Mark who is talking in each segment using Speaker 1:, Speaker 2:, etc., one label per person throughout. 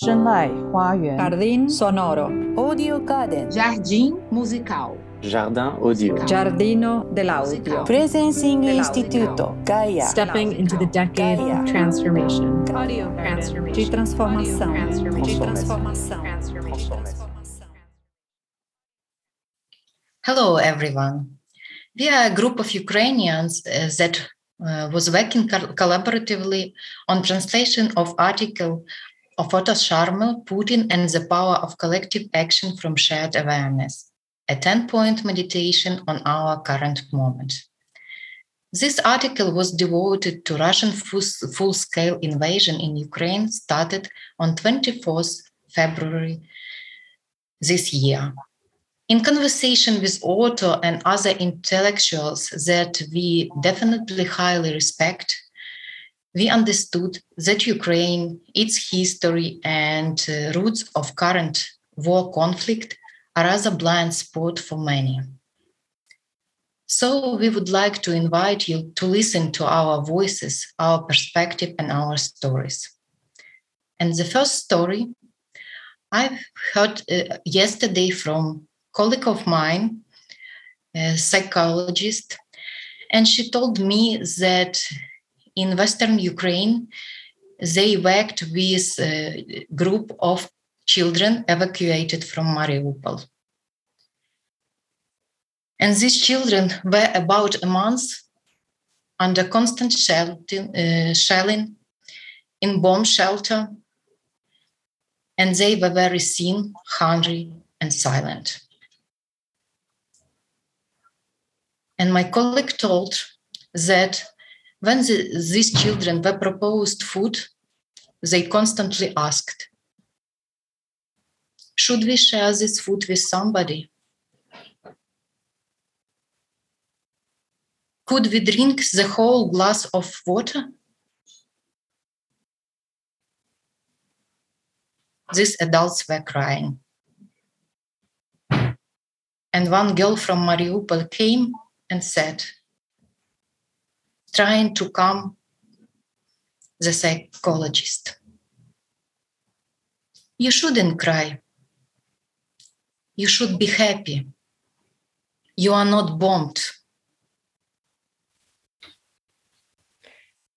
Speaker 1: 深爱花园
Speaker 2: Jardín sonoro.
Speaker 3: Audio Garden.
Speaker 4: Jardim musical.
Speaker 5: Jardin audio.
Speaker 2: Giardino dell'audio.
Speaker 3: Presencing Instituto. Gaia.
Speaker 6: Stepping into the decade
Speaker 3: Gaia.
Speaker 6: of transformation.
Speaker 2: De transformação. De
Speaker 5: Transformação.
Speaker 2: transformação.
Speaker 7: Hello, everyone. We are a group of Ukrainians uh, that uh, was working col- collaboratively on translation of article of Otto Scharmer, Putin and the Power of Collective Action from Shared Awareness, a 10-point meditation on our current moment. This article was devoted to Russian full- full-scale invasion in Ukraine started on 24th February this year. In conversation with Otto and other intellectuals that we definitely highly respect, we understood that Ukraine, its history, and uh, roots of current war conflict are as a blind spot for many. So we would like to invite you to listen to our voices, our perspective, and our stories. And the first story I've heard uh, yesterday from colleague of mine, a psychologist, and she told me that in Western Ukraine, they worked with a group of children evacuated from Mariupol. And these children were about a month under constant uh, shelling in bomb shelter, and they were very thin, hungry, and silent. And my colleague told that when the, these children were proposed food, they constantly asked, Should we share this food with somebody? Could we drink the whole glass of water? These adults were crying. And one girl from Mariupol came and said, trying to calm the psychologist. You shouldn't cry. You should be happy. You are not bombed.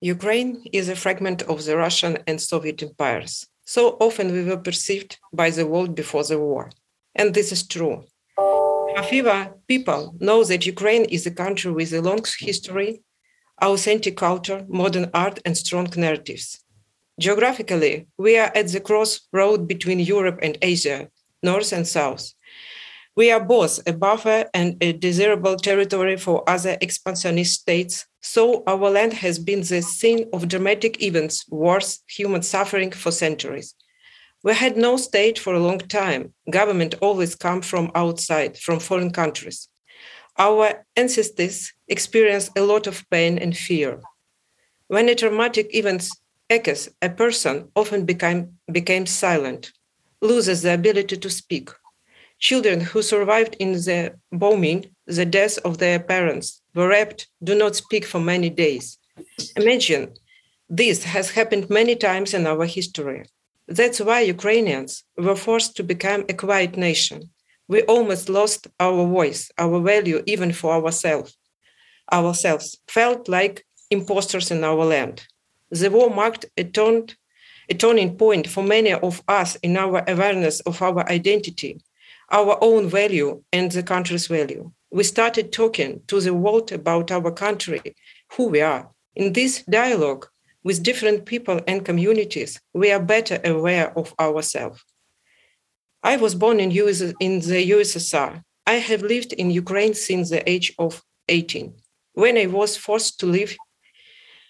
Speaker 8: Ukraine is a fragment of the Russian and Soviet empires. So often we were perceived by the world before the war. And this is true. However, people know that Ukraine is a country with a long history, authentic culture, modern art, and strong narratives. Geographically, we are at the crossroad between Europe and Asia, North and South. We are both a buffer and a desirable territory for other expansionist states, so our land has been the scene of dramatic events, wars, human suffering for centuries. We had no state for a long time. Government always come from outside, from foreign countries. Our ancestors experienced a lot of pain and fear. When a traumatic event occurs, a person often became, became silent, loses the ability to speak. Children who survived in the bombing, the death of their parents, were raped, do not speak for many days. Imagine, this has happened many times in our history. That's why Ukrainians were forced to become a quiet nation. We almost lost our voice, our value, even for ourselves. Ourselves felt like imposters in our land. The war marked a, a turning point for many of us in our awareness of our identity, our own value, and the country's value. We started talking to the world about our country, who we are. In this dialogue, with different people and communities, we are better aware of ourselves. I was born in, US, in the USSR. I have lived in Ukraine since the age of 18. When I was forced to leave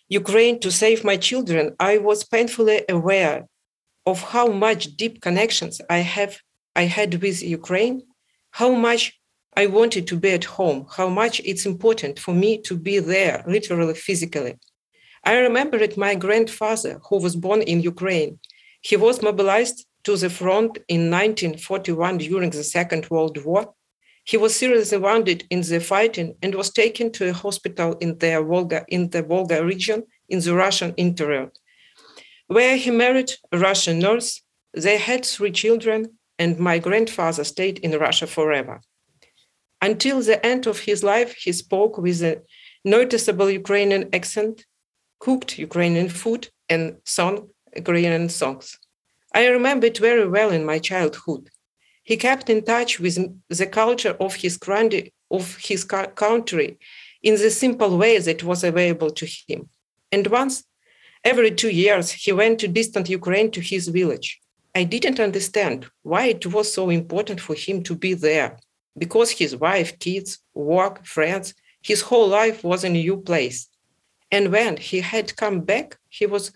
Speaker 8: Ukraine to save my children, I was painfully aware of how much deep connections I have I had with Ukraine, how much I wanted to be at home, how much it's important for me to be there, literally physically. I remembered my grandfather, who was born in Ukraine. He was mobilized to the front in 1941 during the Second World War. He was seriously wounded in the fighting and was taken to a hospital in the Volga, in the Volga region in the Russian interior, where he married a Russian nurse They had three children, and my grandfather stayed in Russia forever. Until the end of his life, he spoke with a noticeable Ukrainian accent, cooked Ukrainian food, and sung Ukrainian songs. I remember it very well in my childhood. He kept in touch with the culture of his, grand- of his country in the simple way that was available to him. And once every two years, he went to distant Ukraine to his village. I didn't understand why it was so important for him to be there, because his wife, kids, work, friends, his whole life was a new place. And when he had come back, he was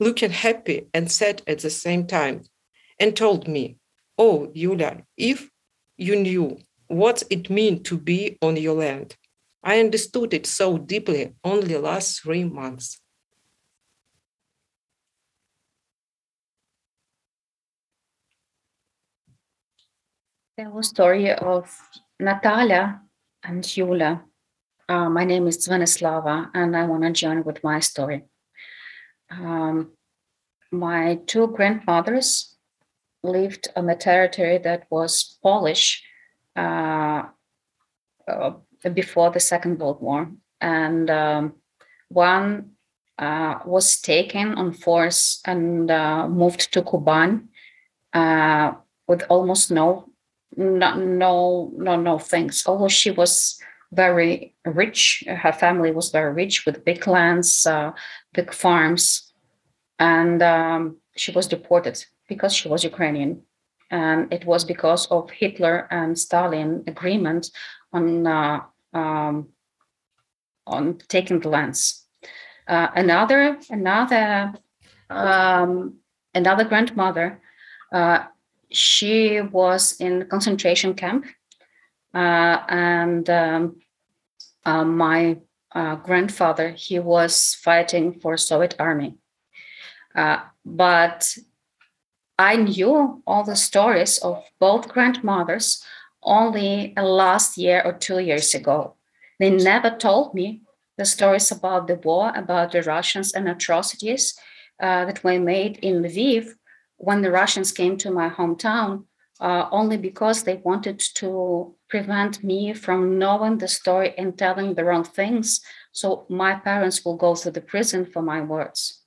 Speaker 8: looking happy and sad at the same time, and told me, Oh, Yulia, if you knew what it meant to be on your land, I understood it so deeply only last three months.
Speaker 1: tell a story of Natalia and Yulia. Uh, my name is Zvenislava, and I want to join with my story. Um, my two grandmothers lived on the territory that was Polish uh, uh, before the Second World War, and um, one uh, was taken on force and uh, moved to Kuban uh, with almost no no, no, no, no thanks. Although she was very rich, her family was very rich with big lands, uh, big farms, and um, she was deported because she was Ukrainian. And it was because of Hitler and Stalin agreement on uh, um, on taking the lands. Uh, another another um, another grandmother uh, she was in concentration camp, and um, uh, my uh, grandfather he was fighting for Soviet army. Uh, but I knew all the stories of both grandmothers only last year or two years ago. They never told me the stories about the war, about the Russians and atrocities uh, that were made in Lviv when the Russians came to my hometown, uh, only because they wanted to prevent me from knowing the story and telling the wrong things. So my parents will go to the prison for my words.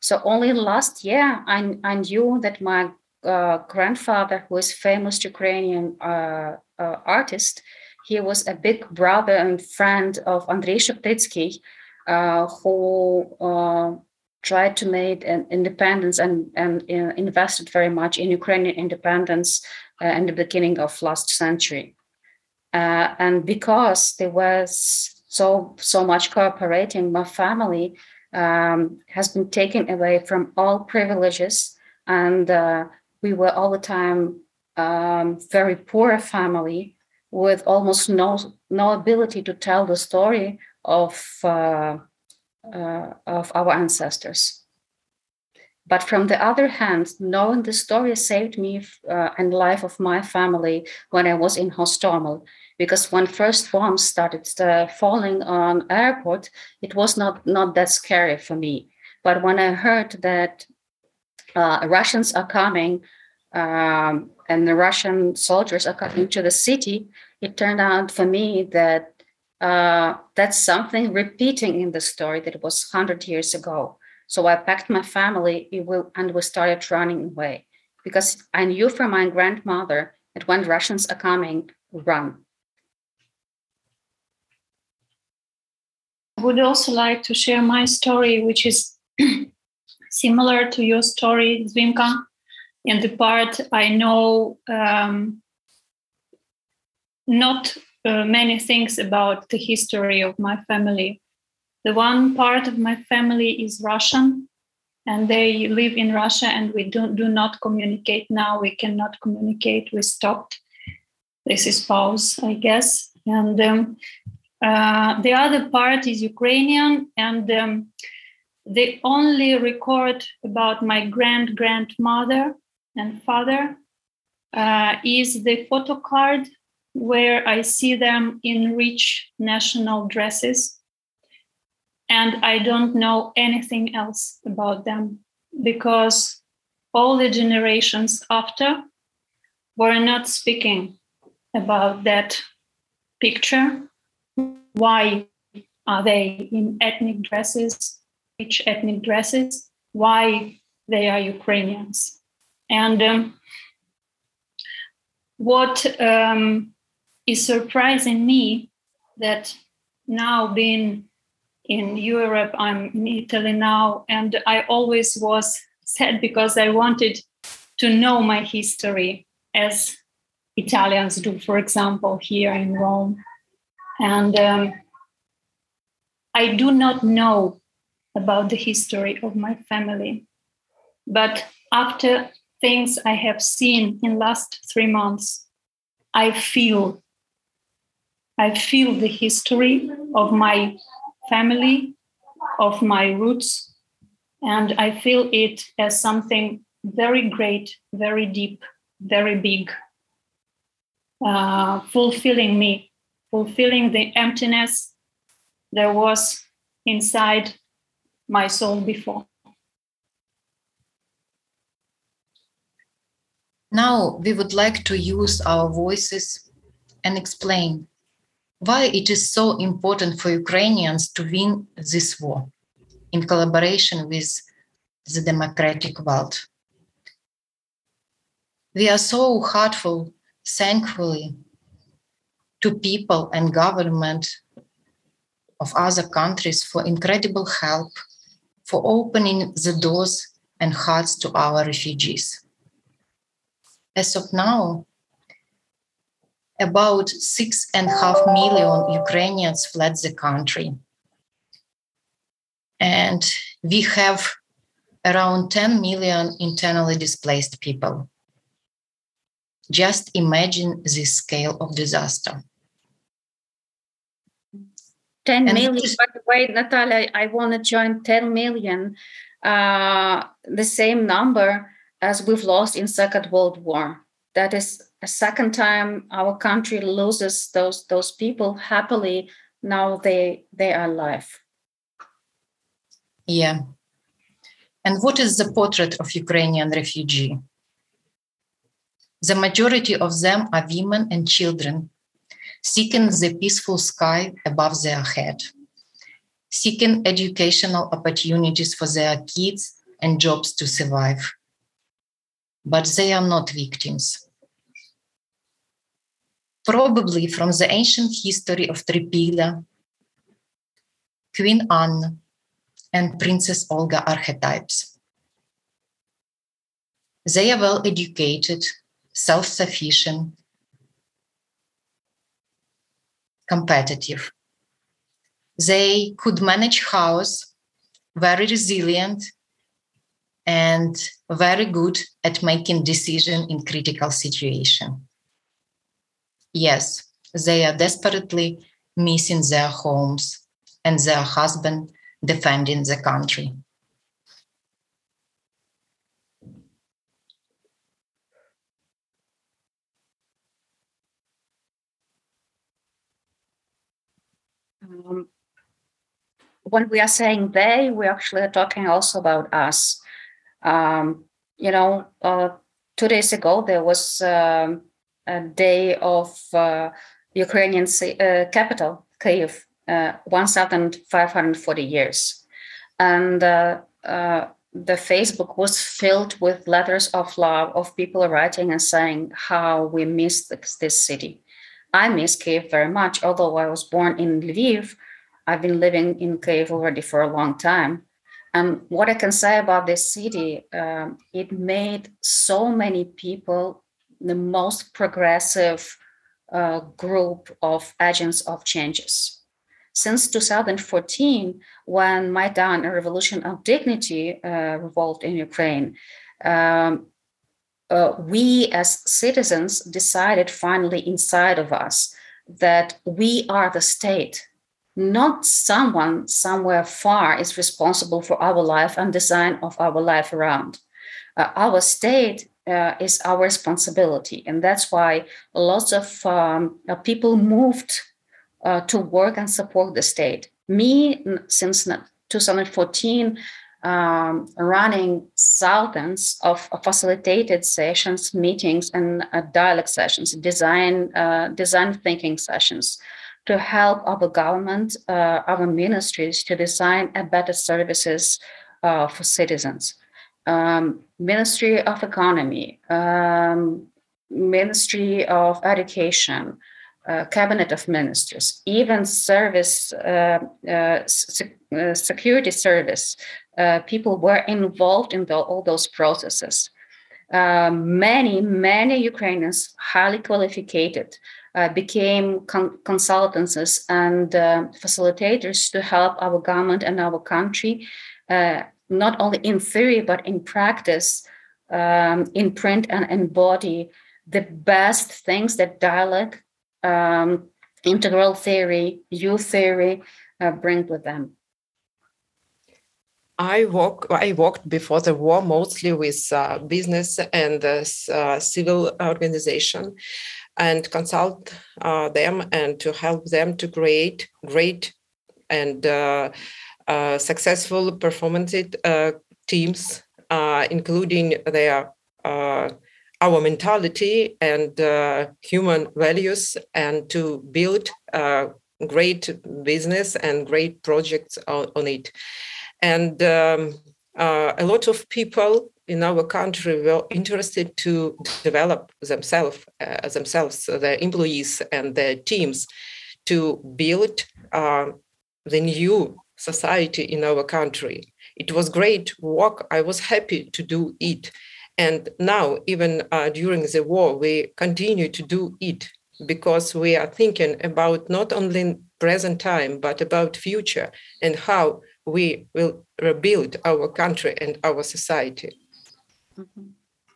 Speaker 1: So only last year, I, I knew that my uh, grandfather, who is famous Ukrainian uh, uh artist, he was a big brother and friend of Andrei Sheptytsky, uh, who uh, tried to make an independence and, and uh, invested very much in Ukrainian independence uh, in the beginning of last century. Uh, and because there was so so much cooperating, my family um, has been taken away from all privileges, and uh, we were all the time um, very poor family with almost no no ability to tell the story of uh, of our ancestors. But from the other hand, knowing the story saved me uh, and life of my family when I was in Hostomel. Because when first bombs started uh, falling on airport, it was not, not that scary for me. But when I heard that uh, Russians are coming um, and the Russian soldiers are coming to the city, it turned out for me that uh, that's something repeating in the story that was 100 years ago. So I packed my family and we started running away because I knew from my grandmother that when Russians are coming, run.
Speaker 4: I would also like to share my story, which is similar to your story, Zvimka. In the part I know um, not uh, many things about the history of my family. The one part of my family is Russian, and they live in Russia, and we do, do not communicate now. We cannot communicate. We stopped. This is pause, I guess. And um, uh, the other part is Ukrainian, and um, only record about my grand grandmother and father uh, is the photo card where I see them in rich national dresses. And I don't know anything else about them because all the generations after were not speaking about that picture. Why are they in ethnic dresses, each ethnic dresses? Why they are Ukrainians? And um, what um, is surprising me that now being in Europe, I'm in Italy now, and I always was sad because I wanted to know my history as Italians do, for example, here in Rome. And um, I do not know about the history of my family. But after things I have seen in last three months, I feel I feel the history of my family, of my roots, and I feel it as something very great, very deep, very big, uh, fulfilling me, fulfilling the emptiness there was inside my soul before.
Speaker 7: Now we would like to use our voices and explain why it is so important for Ukrainians to win this war in collaboration with the democratic world. We are so heartful, thankfully, to people and government of other countries for incredible help, for opening the doors and hearts to our refugees. As of now, about six and a half million Ukrainians fled the country. And we have around 10 million internally displaced people. Just imagine the scale of disaster.
Speaker 1: 10
Speaker 7: And
Speaker 1: million.
Speaker 7: this-
Speaker 1: By the way, Natalia, I want to join 10 million, uh, the same number as we've lost in Second World War. That is a second time our country loses those those people happily. Now they they are alive.
Speaker 7: Yeah. And what is the portrait of Ukrainian refugee? The majority of them are women and children seeking the peaceful sky above their head, seeking educational opportunities for their kids and jobs to survive. But they are not victims. Probably from the ancient history of Trypillia, Queen Anne, and Princess Olga archetypes. They are well educated, self sufficient, competitive. They could manage house, very resilient, and very good at making decision in critical situation. Yes, they are desperately missing their homes and their husband defending the country.
Speaker 1: Um, when we are saying they, we actually are talking also about us. Um, you know, uh, two days ago there was um, day of uh, Ukrainian uh, capital, Kyiv, uh, 1,540 years, and the Facebook was filled with letters of love of people writing and saying how we miss this, this city. I miss Kiev very much. Although I was born in Lviv, I've been living in Kiev already for a long time. And what I can say about this city, um, it made so many people the most progressive uh, group of agents of changes. Since 2014, when Maidan, a revolution of dignity, uh, revolved in Ukraine, um, uh, we as citizens decided finally inside of us that we are the state not someone somewhere far is responsible for our life and design of our life around uh, our state uh, is our responsibility and that's why lots of um, uh, people moved uh, to work and support the state me since 2014 um, running thousands of, of facilitated sessions, meetings, and uh, dialogue sessions, design uh, design thinking sessions, to help our government, uh, our ministries to design better services uh, for citizens. Um, Ministry of Economy, um, Ministry of Education, uh, cabinet of ministers, even service, uh, uh, se- uh, security service, uh, people were involved in the, all those processes. Uh, many, many Ukrainians, highly qualified, became con- consultants and facilitators to help our government and our country, not only in theory, but in practice, um, in print and embody the best things that dialect um, integral theory, U theory uh, bring with them?
Speaker 8: I work. I worked before the war mostly with uh, business and uh, uh civil organization, and consult uh, them and to help them to create great and uh, successful performance teams, including their our mentality and uh, human values and to build uh, great business and great projects on, on it. And um, uh, a lot of people in our country were interested to develop themselves, uh, themselves, their employees and their teams to build uh, the new society in our country. It was great work. I was happy to do it and now, even uh, during the war, we continue to do it because we are thinking about not only present time, but about future and how we will rebuild our country and our society.
Speaker 1: Mm-hmm.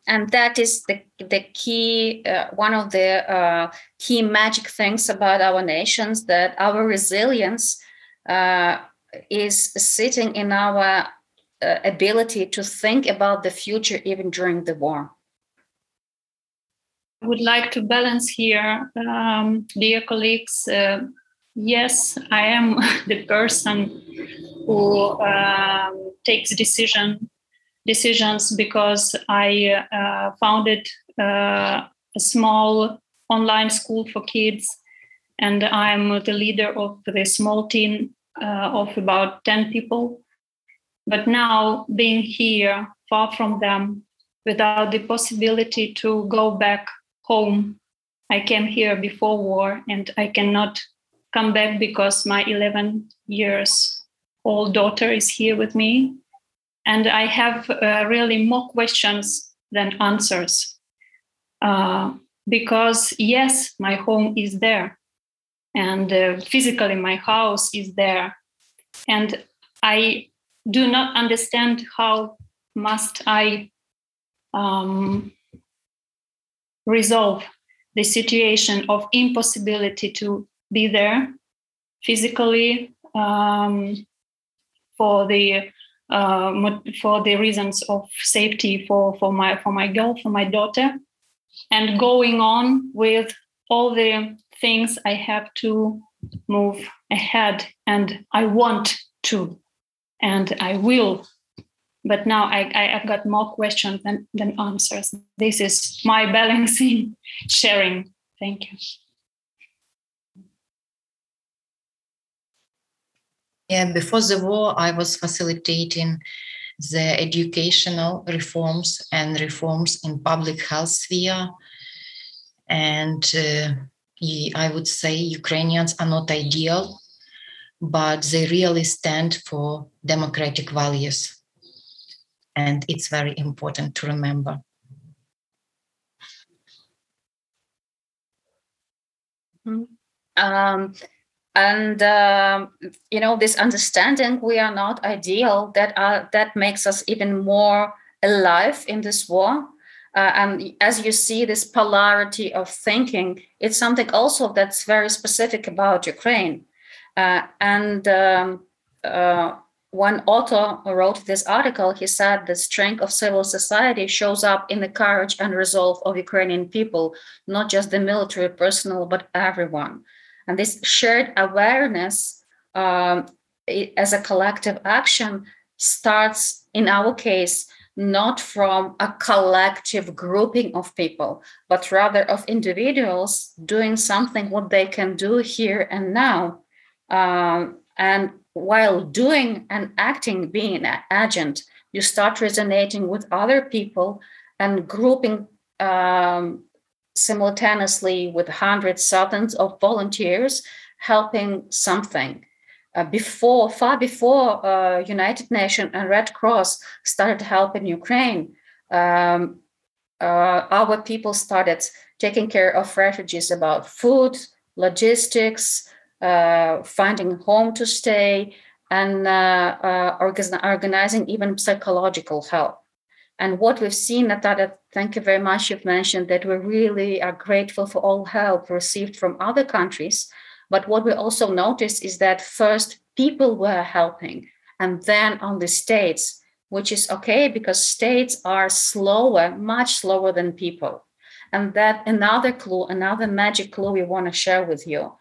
Speaker 1: And that is the, the key, uh, one of the uh, key magic things about our nations that our resilience uh, is sitting in our uh, ability to think about the future even during the war?
Speaker 4: I would like to balance here, um, dear colleagues. Uh, yes, I am the person who um, takes decision decisions because I uh, founded uh, a small online school for kids, and I'm the leader of the small team uh, of about ten people but now, being here, far from them, without the possibility to go back home, I came here before war and I cannot come back because my 11 years old daughter is here with me. And I have uh, really more questions than answers. Uh, because, yes, my home is there, and uh, physically, my house is there. And I do not understand how must I um, resolve the situation of impossibility to be there physically um, for the uh, for the reasons of safety for, for my for my girl for my daughter and going on with all the things I have to move ahead and I want to and I will. But now I, I, have got more questions than, than answers. This is my balancing sharing. Thank you.
Speaker 7: Yeah, before the war, I was facilitating the educational reforms and reforms in public health sphere. And uh, I would say Ukrainians are not ideal but they really stand for democratic values. And it's very important to remember.
Speaker 1: Mm-hmm. Um, and um, you know this understanding we are not ideal that uh, that makes us even more alive in this war uh, and as you see this polarity of thinking it's something also that's very specific about ukraine uh, and um, uh, one author wrote this article. He said the strength of civil society shows up in the courage and resolve of Ukrainian people, not just the military personnel, but everyone. And this shared awareness um, as a collective action starts, in our case, not from a collective grouping of people, but rather of individuals doing something what they can do here and now. Um, and while doing and acting, being an agent, you start resonating with other people and grouping um, simultaneously with hundreds, thousands of volunteers helping something. Uh, before, far before uh, United Nations and Red Cross started helping Ukraine, um, uh, our people started taking care of refugees about food, logistics, uh, finding home to stay, and uh, organizing even psychological help. And what we've seen, Natalia, thank you very much. You've mentioned that we really are grateful for all help received from other countries. But what we also noticed is that first people were helping, and then on the states, which is okay because states are slower, much slower than people. And that another clue, another magic clue we want to share with you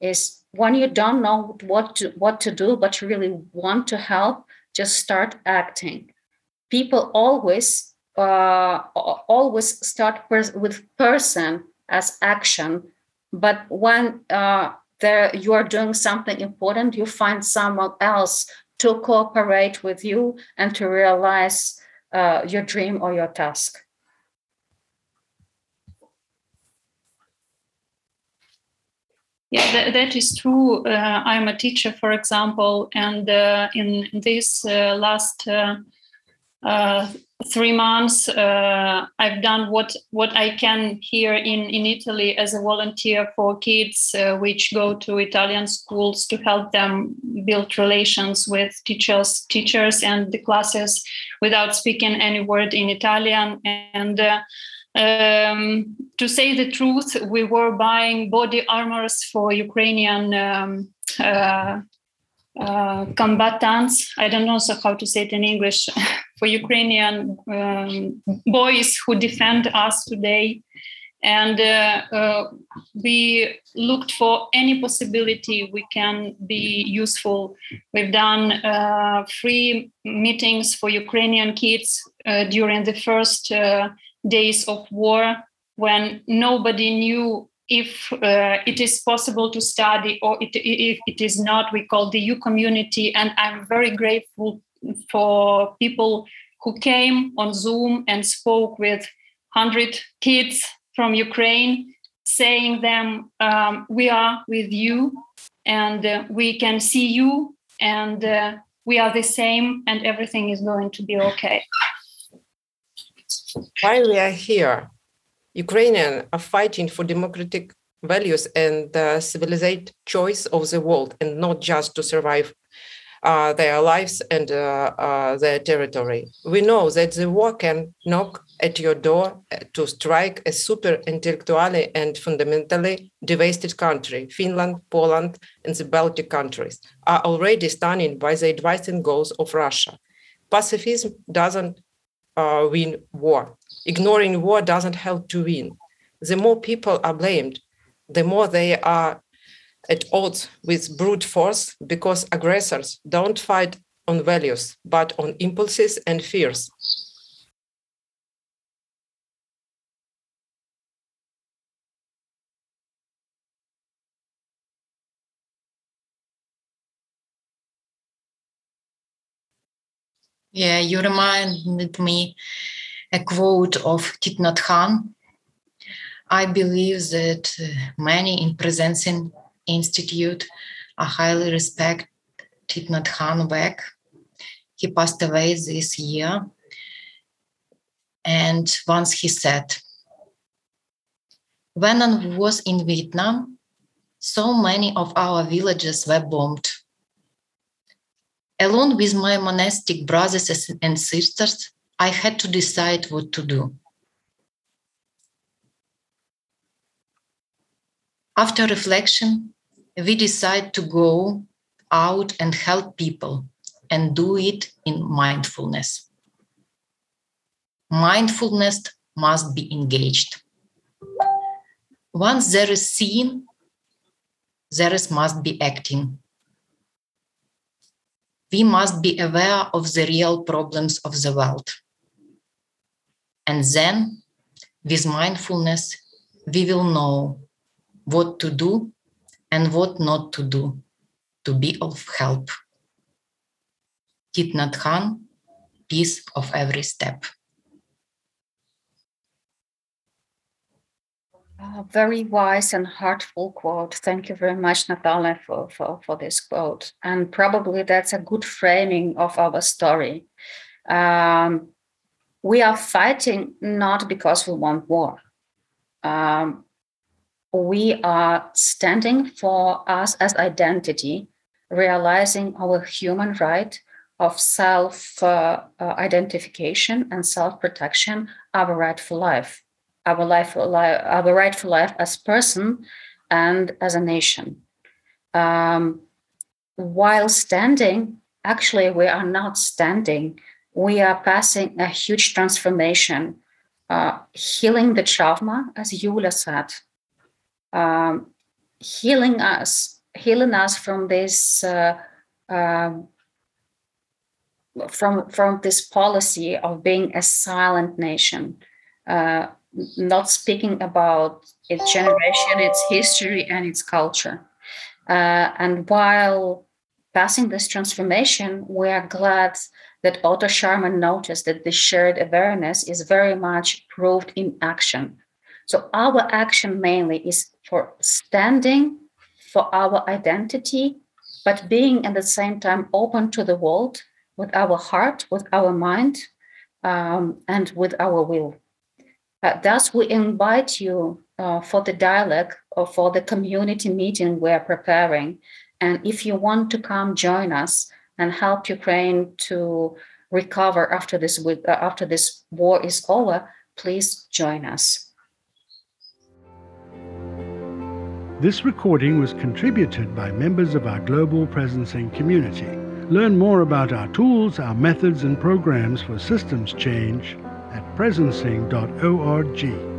Speaker 1: is when you don't know what to what to do, but you really want to help, just start acting people always uh, always start pers- with person as action but when uh, there you are doing something important you find someone else to cooperate with you and to realize uh, your dream or your task
Speaker 4: Yeah, that, that is true. Uh, I'm a teacher, for example, and uh, in this uh, last uh, uh, three months uh, i've done what what i can here in in italy as a volunteer for kids uh, which go to italian schools to help them build relations with teachers teachers and the classes without speaking any word in italian and uh, um, to say the truth we were buying body armors for ukrainian um, uh, uh, combatants. I don't know so how to say it in English for Ukrainian um, boys who defend us today. And uh, uh, we looked for any possibility we can be useful. We've done uh, free meetings for Ukrainian kids uh, during the first uh, days of war when nobody knew if uh, it is possible to study or it, if it is not, we call the U community. And I'm very grateful for people who came on Zoom and spoke with 100 kids from Ukraine, saying them, um, we are with you and uh, we can see you and uh, we are the same and everything is going to be okay.
Speaker 8: While we are here, Ukrainians are fighting for democratic values and the civilized choice of the world, and not just to survive uh, their lives and uh, uh, their territory. We know that the war can knock at your door uh, to strike a super intellectually and fundamentally devastated country. Finland, Poland, and the Baltic countries are already stunned by the advancing goals of Russia. Pacifism doesn't uh, win war ignoring war doesn't help to win. The more people are blamed, the more they are at odds with brute force because aggressors don't fight on values, but on impulses and fears.
Speaker 7: Yeah, you reminded me a quote of Thich Hanh. I believe that uh, many in Presencing Institute are highly respect Thich back. He passed away this year. And once he said, when I was in Vietnam, so many of our villages were bombed. Along with my monastic brothers and sisters, I had to decide what to do. After reflection, we decide to go out and help people and do it in mindfulness. Mindfulness must be engaged. Once there is seen, there is must be acting. we must be aware of the real problems of the world. And then, with mindfulness, we will know what to do and what not to do to be of help. Thich Nhat Hanh, peace of every step.
Speaker 1: Uh, very wise and heartful quote. Thank you very much, Natalia, for, for, for this quote. And probably that's a good framing of our story. Um, we are fighting not because we want war. Um, we are standing for us as identity, realizing our human right of self uh, uh, identification and self protection, our right for life our life, our right for life as person and as a nation. Um, while standing, actually, we are not standing. We are passing a huge transformation, uh, healing the trauma, as Yula said, um, healing us, healing us from this. Uh, uh, from from this policy of being a silent nation, uh, not speaking about its generation, its history, and its culture. Uh, and while passing this transformation, we are glad that Otto Scharmer noticed that this shared awareness is very much proved in action. So our action mainly is for standing for our identity, but being at the same time open to the world with our heart, with our mind, um, and with our will. Uh, thus, we invite you uh, for the dialogue or for the community meeting we're preparing. And if you want to come join us and help Ukraine to recover after this uh, after this war is over, please join us.
Speaker 9: This recording was contributed by members of our Global Presencing community. Learn more about our tools, our methods, and programs for systems change at presencing.org.